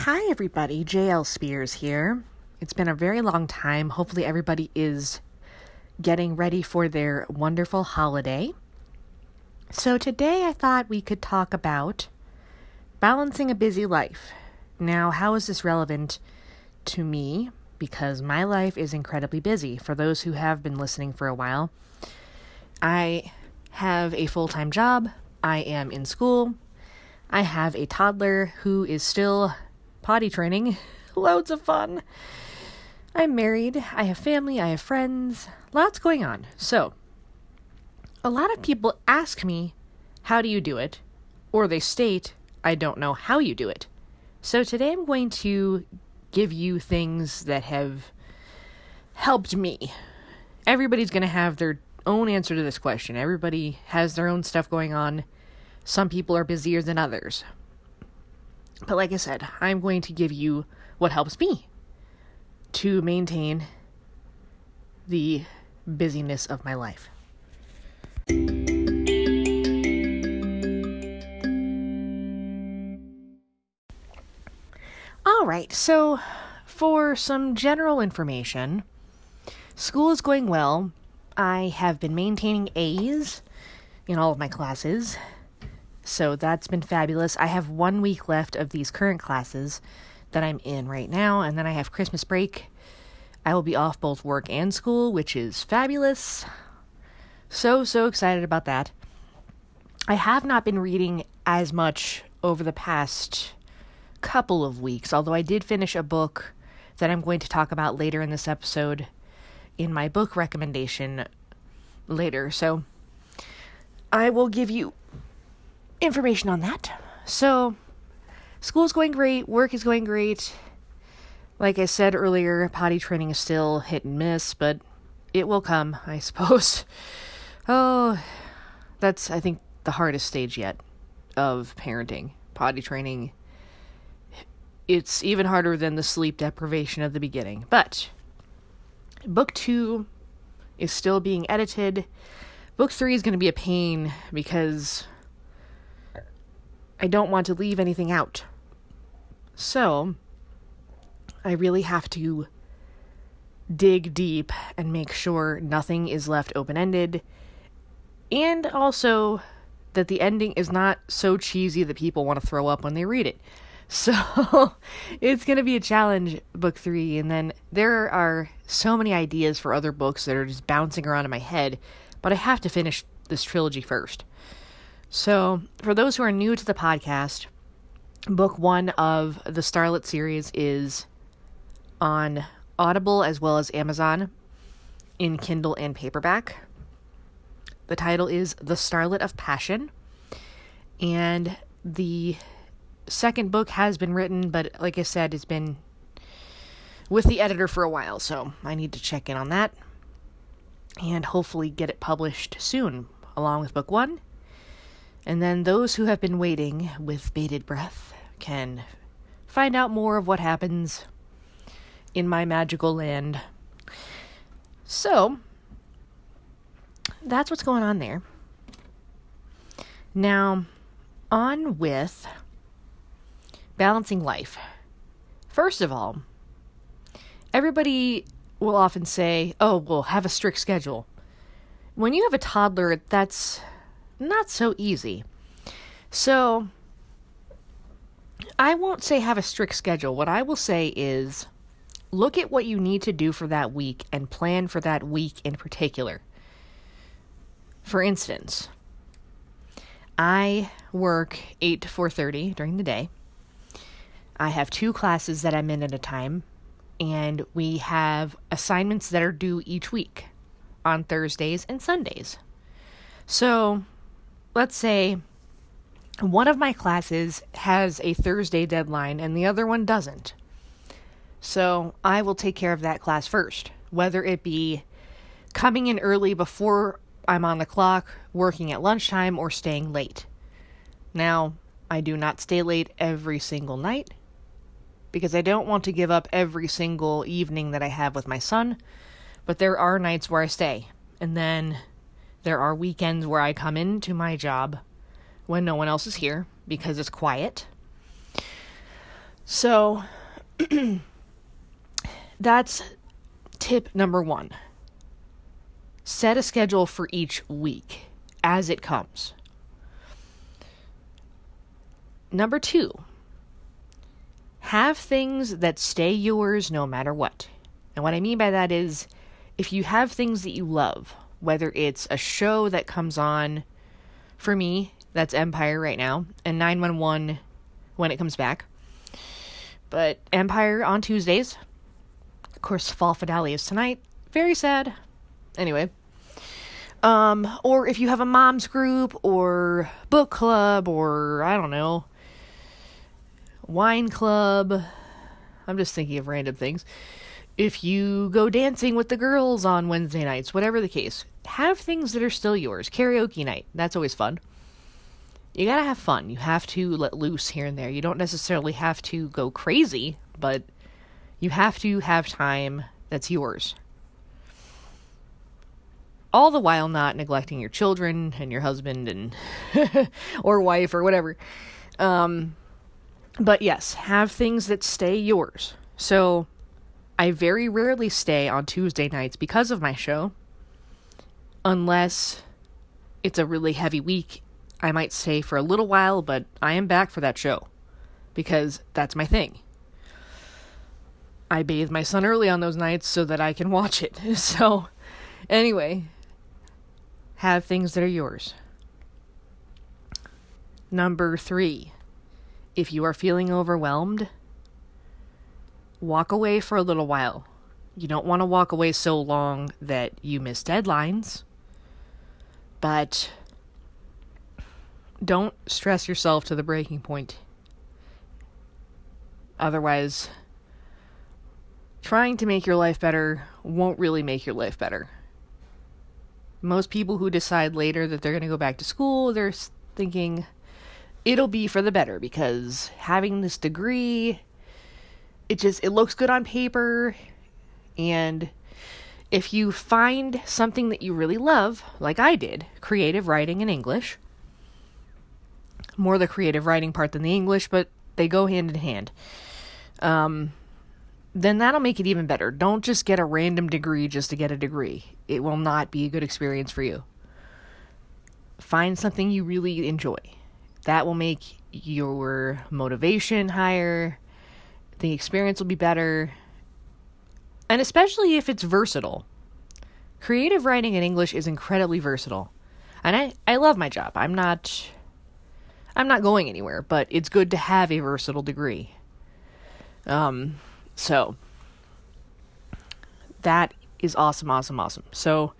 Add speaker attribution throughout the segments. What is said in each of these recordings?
Speaker 1: Hi, everybody. JL Spears here. It's been a very long time. Hopefully, everybody is getting ready for their wonderful holiday. So, today I thought we could talk about balancing a busy life. Now, how is this relevant to me? Because my life is incredibly busy. For those who have been listening for a while, I have a full time job, I am in school, I have a toddler who is still potty training. Loads of fun. I'm married, I have family, I have friends, lots going on. So, a lot of people ask me, How do you do it? Or they state, I don't know how you do it. So, today I'm going to give you things that have helped me. Everybody's going to have their own answer to this question. Everybody has their own stuff going on. Some people are busier than others. But like I said, I'm going to give you what helps me to maintain the busyness of my life. All right, so for some general information, school is going well. I have been maintaining A's in all of my classes. So that's been fabulous. I have one week left of these current classes that I'm in right now, and then I have Christmas break. I will be off both work and school, which is fabulous. So, so excited about that. I have not been reading as much over the past couple of weeks, although I did finish a book that I'm going to talk about later in this episode in my book recommendation later. So, I will give you information on that. So, school's going great, work is going great. Like I said earlier, potty training is still hit and miss, but it will come, I suppose. Oh, that's, I think, the hardest stage yet of parenting. Potty training. It's even harder than the sleep deprivation of the beginning. But, book two is still being edited. Book three is going to be a pain because I don't want to leave anything out. So, I really have to dig deep and make sure nothing is left open ended. And also that the ending is not so cheesy that people want to throw up when they read it. So it's going to be a challenge, book three. And then there are so many ideas for other books that are just bouncing around in my head, but I have to finish this trilogy first. So, for those who are new to the podcast, book one of the Starlet series is on Audible as well as Amazon in Kindle and paperback. The title is The Starlet of Passion. And the second book has been written, but like I said, it's been with the editor for a while, so I need to check in on that and hopefully get it published soon, along with book one. And then those who have been waiting with bated breath can find out more of what happens in my magical land. So, that's what's going on there. Now, on with balancing life. First of all, everybody will often say, oh, well, have a strict schedule. When you have a toddler, that's not so easy. So, I won't say have a strict schedule. What I will say is look at what you need to do for that week and plan for that week in particular. For instance, I work 8 to 4:30 during the day. I have two classes that I'm in at a time and we have assignments that are due each week on Thursdays and Sundays. So, let's say one of my classes has a Thursday deadline and the other one doesn't. So I will take care of that class first, whether it be coming in early before I'm on the clock, working at lunchtime, or staying late. Now, I do not stay late every single night because I don't want to give up every single evening that I have with my son, but there are nights where I stay. And then there are weekends where I come into my job when no one else is here because it's quiet. So that's tip number one. Set a schedule for each week as it comes. Number two, have things that stay yours no matter what. And what I mean by that is if you have things that you love, whether it's a show that comes on, for me, that's Empire right now, and 911 when it comes back. But Empire on Tuesdays. Of course, Fall Finale is tonight. Very sad. Anyway. Um, or if you have a mom's group or book club or I don't know, wine club. I'm just thinking of random things. If you go dancing with the girls on Wednesday nights, whatever the case, have things that are still yours. Karaoke night, that's always fun. You gotta have fun. You have to let loose here and there. You don't necessarily have to go crazy, but you have to have time that's yours. All the while not neglecting your children and your husband and or wife or whatever. Um, but yes, have things that stay yours. So I very rarely stay on Tuesday nights because of my show. Unless it's a really heavy week, I might stay for a little while, but I am back for that show because that's my thing. I bathe my son early on those nights so that I can watch it. So, anyway, have things that are yours. Number three, if you are feeling overwhelmed, walk away for a little while. You don't want to walk away so long that you miss deadlines, but don't stress yourself to the breaking point. Otherwise, trying to make your life better won't really make your life better. Most people who decide later that they're going to go back to school, they're thinking it'll be for the better because having this degree it just it looks good on paper. And if you find something that you really love like i did creative writing and english more the creative writing part than the english but they go hand in hand um, then that'll make it even better. Don't just get a random degree just to get a degree. It will not be a good experience for you. Find something you really enjoy. That will make your motivation higher the experience will be better. And especially if it's versatile. Creative writing in English is incredibly versatile. And I, I love my job. I'm not I'm not going anywhere, but it's good to have a versatile degree. Um so that is awesome, awesome, awesome. So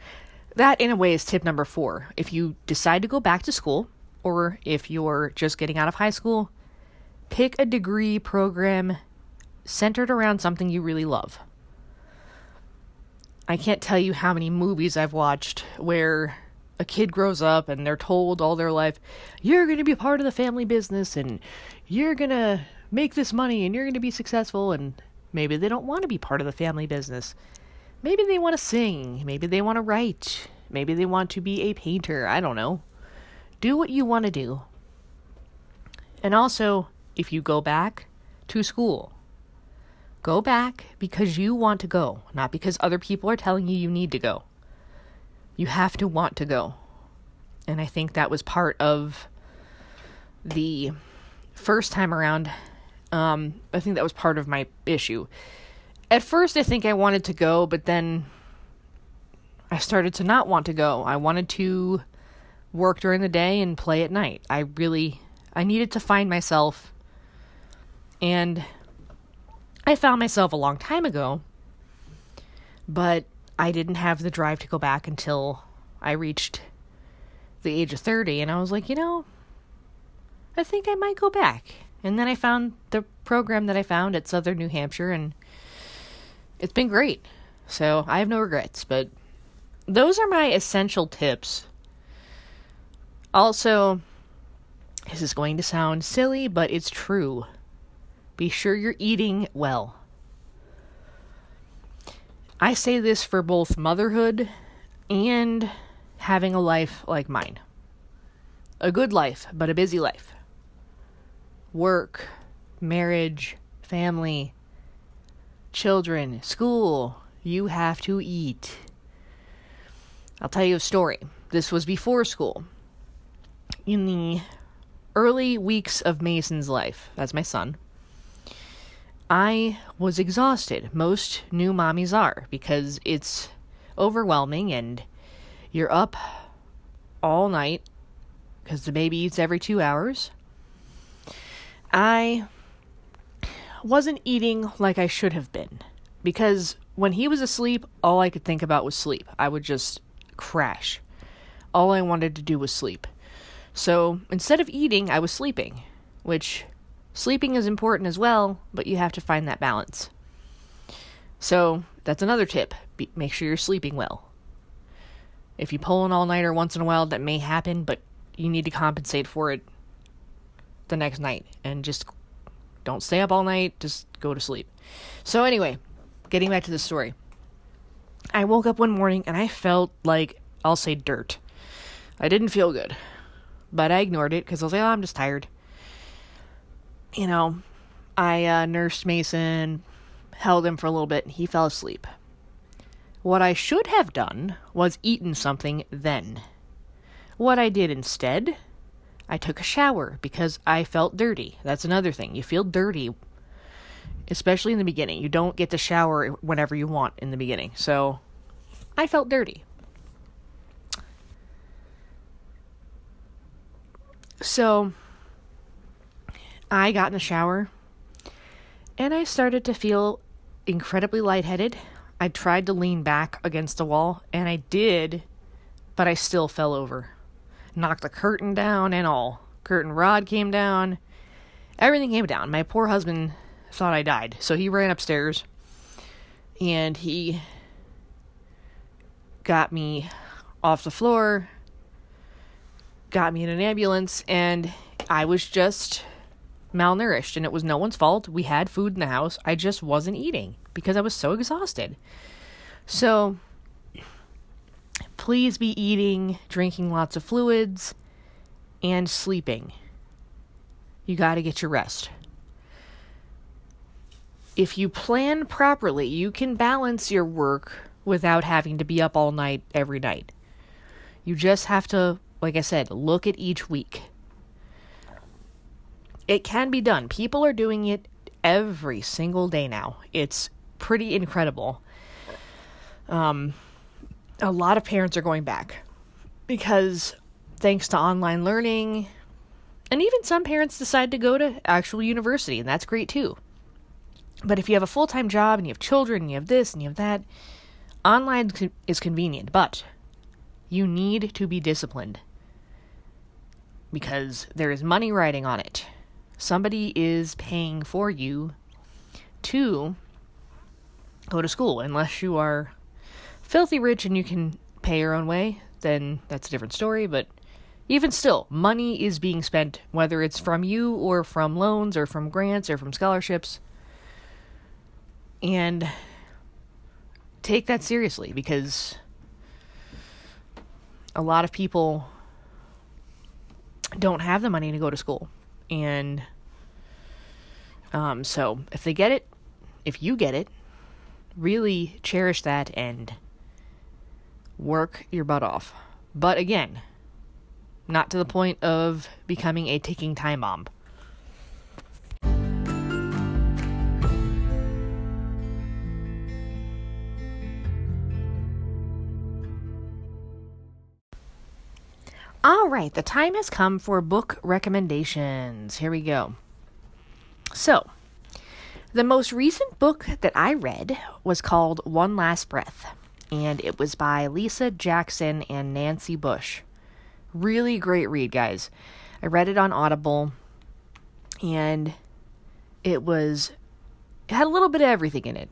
Speaker 1: that in a way is tip number 4. If you decide to go back to school or if you're just getting out of high school, pick a degree program centered around something you really love. I can't tell you how many movies I've watched where a kid grows up and they're told all their life, you're going to be part of the family business and you're going to make this money and you're going to be successful. And maybe they don't want to be part of the family business. Maybe they want to sing. Maybe they want to write. Maybe they want to be a painter. I don't know. Do what you want to do. And also, if you go back to school, Go back because you want to go, not because other people are telling you you need to go. You have to want to go. And I think that was part of the first time around. Um, I think that was part of my issue. At first, I think I wanted to go, but then I started to not want to go. I wanted to work during the day and play at night. I really I needed to find myself and I found myself a long time ago, but I didn't have the drive to go back until I reached the age of 30 and I was like, you know, I think I might go back. And then I found the program that I found at Southern New Hampshire and it's been great. So I have no regrets, but those are my essential tips. Also, this is going to sound silly, but it's true. Be sure you're eating well. I say this for both motherhood and having a life like mine. A good life, but a busy life. Work, marriage, family, children, school. You have to eat. I'll tell you a story. This was before school. In the early weeks of Mason's life, that's my son, I was exhausted. Most new mommies are because it's overwhelming and you're up all night because the baby eats every two hours. I wasn't eating like I should have been because when he was asleep, all I could think about was sleep. I would just crash. All I wanted to do was sleep. So instead of eating, I was sleeping, which sleeping is important as well, but you have to find that balance. So that's another tip. Be- make sure you're sleeping well. If you pull an all nighter once in a while, that may happen, but you need to compensate for it the next night and just don't stay up all night, just go to sleep. So, anyway, getting back to the story. I woke up one morning and I felt like, I'll say dirt. I didn't feel good, but I ignored it because I was like, oh, I'm just tired. You know, I uh, nursed Mason, held him for a little bit, and he fell asleep. What I should have done was eaten something then. What I did instead, I took a shower because I felt dirty. That's another thing. You feel dirty, especially in the beginning. You don't get to shower whenever you want in the beginning. So I felt dirty. So I got in the shower and I started to feel incredibly lightheaded. I tried to lean back against the wall, and I did, but I still fell over. Knocked the curtain down and all. Curtain rod came down. Everything came down. My poor husband thought I died, so he ran upstairs and he got me off the floor, got me in an ambulance, and I was just malnourished and it was no one's fault. We had food in the house. I just wasn't eating because I was so exhausted. So please be eating, drinking lots of fluids, and sleeping. You got to get your rest. If you plan properly, you can balance your work without having to be up all night every night. You just have to, like I said, look at each week it can be done. People are doing it every single day now. It's pretty incredible. Um, a lot of parents are going back because thanks to online learning, and even some parents decide to go to actual university, and that's great too. But if you have a full time job and you have children and you have this and you have that, online is convenient, but you need to be disciplined because there is money riding on it somebody is paying for you to go to school. Unless you are filthy rich and you can pay your own way, then that's a different story. But even still, money is being spent, whether it's from you or from loans or from grants or from scholarships. And take that seriously because a lot of people don't have the money to go to school and um, so if they get it, if you get it, really cherish that and work your butt off. But again, not to the point of becoming a ticking time bomb. All right, the time has come for book recommendations. Here we go. So, the most recent book that I read was called One Last Breath, and it was by Lisa Jackson and Nancy Bush. Really great read, guys. I read it on Audible, and it was, it had a little bit of everything in it.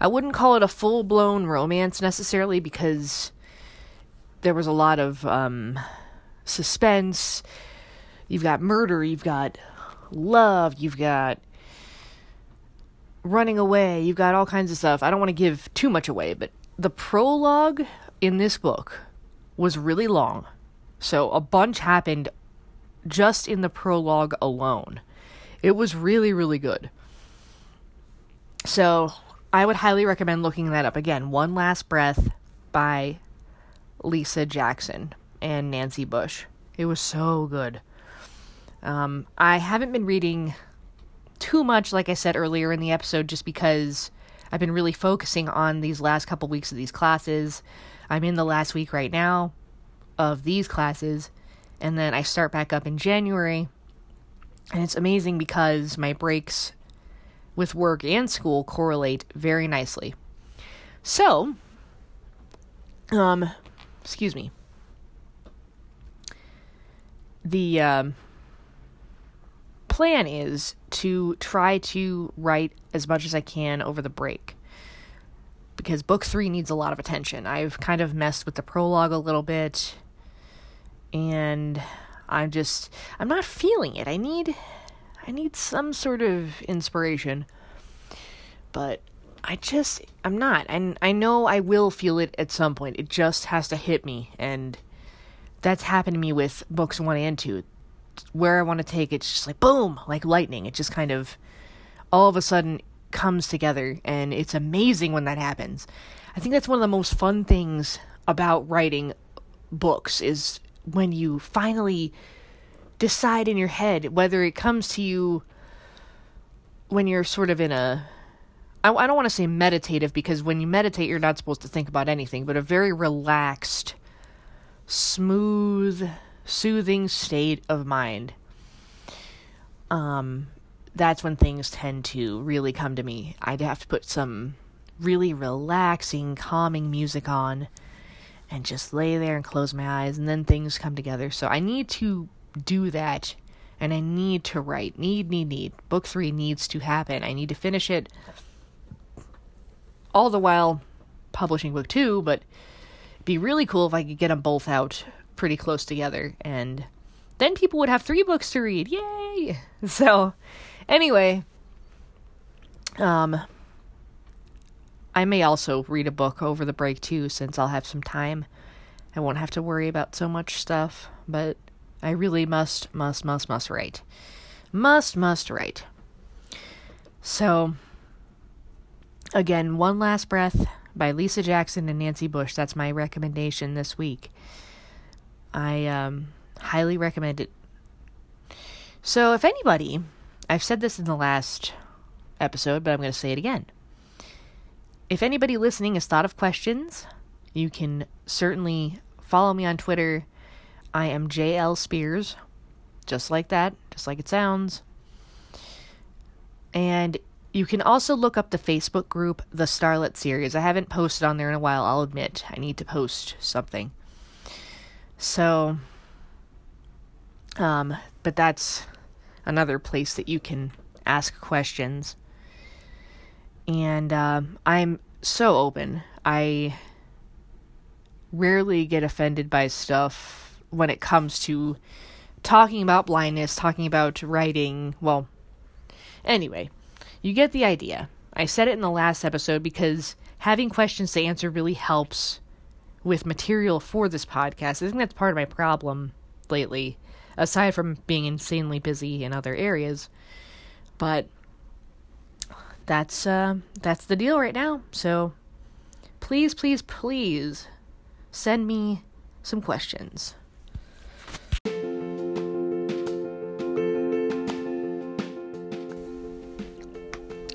Speaker 1: I wouldn't call it a full blown romance necessarily because there was a lot of um, suspense. You've got murder, you've got love, you've got running away, you've got all kinds of stuff. I don't want to give too much away, but the prologue in this book was really long. So a bunch happened just in the prologue alone. It was really, really good. So I would highly recommend looking that up again. One Last Breath by Lisa Jackson and Nancy Bush. It was so good. Um, I haven't been reading too much, like I said earlier in the episode, just because I've been really focusing on these last couple weeks of these classes. I'm in the last week right now of these classes, and then I start back up in January. And it's amazing because my breaks with work and school correlate very nicely. So, um, excuse me. The um, plan is to try to write as much as I can over the break because book three needs a lot of attention. I've kind of messed with the prologue a little bit, and I'm just I'm not feeling it. I need I need some sort of inspiration, but I just I'm not, and I know I will feel it at some point. It just has to hit me, and that's happened to me with books one and two. Where I want to take it's just like boom, like lightning. It just kind of all of a sudden comes together, and it's amazing when that happens. I think that's one of the most fun things about writing books is when you finally decide in your head whether it comes to you when you're sort of in a I, I don't want to say meditative because when you meditate, you're not supposed to think about anything, but a very relaxed, smooth, soothing state of mind. Um, that's when things tend to really come to me. I'd have to put some really relaxing, calming music on and just lay there and close my eyes, and then things come together. So I need to do that, and I need to write. Need, need, need. Book three needs to happen. I need to finish it all the while publishing book two, but be really cool if I could get them both out pretty close together, and then people would have three books to read. Yay! So, anyway, um, I may also read a book over the break too, since I'll have some time. I won't have to worry about so much stuff, but I really must, must, must, must write. Must, must write. So, Again, One Last Breath by Lisa Jackson and Nancy Bush. That's my recommendation this week. I um, highly recommend it. So, if anybody, I've said this in the last episode, but I'm going to say it again. If anybody listening has thought of questions, you can certainly follow me on Twitter. I am JL Spears, just like that, just like it sounds. And you can also look up the Facebook group, The Starlet Series. I haven't posted on there in a while, I'll admit. I need to post something. So, um, but that's another place that you can ask questions. And um, I'm so open. I rarely get offended by stuff when it comes to talking about blindness, talking about writing. Well, anyway you get the idea. I said it in the last episode because having questions to answer really helps with material for this podcast. I think that's part of my problem lately, aside from being insanely busy in other areas. But that's uh, that's the deal right now. So please, please, please send me some questions.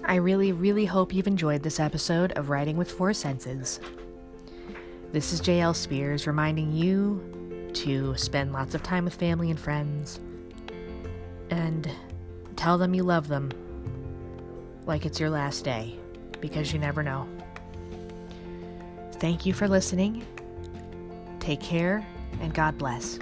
Speaker 1: I really, really hope you've enjoyed this episode of Writing with Four Senses. This is JL Spears reminding you to spend lots of time with family and friends and tell them you love them like it's your last day because you never know. Thank you for listening. Take care and God bless.